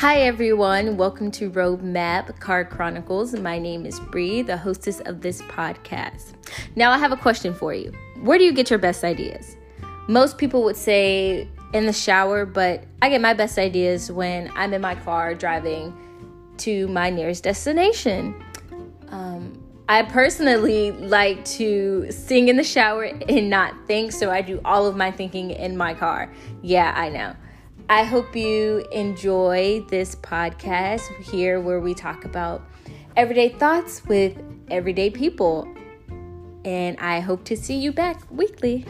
Hi everyone, welcome to Roadmap Car Chronicles. My name is Bree, the hostess of this podcast. Now I have a question for you. Where do you get your best ideas? Most people would say in the shower, but I get my best ideas when I'm in my car driving to my nearest destination. Um, I personally like to sing in the shower and not think, so I do all of my thinking in my car. Yeah, I know. I hope you enjoy this podcast here where we talk about everyday thoughts with everyday people. And I hope to see you back weekly.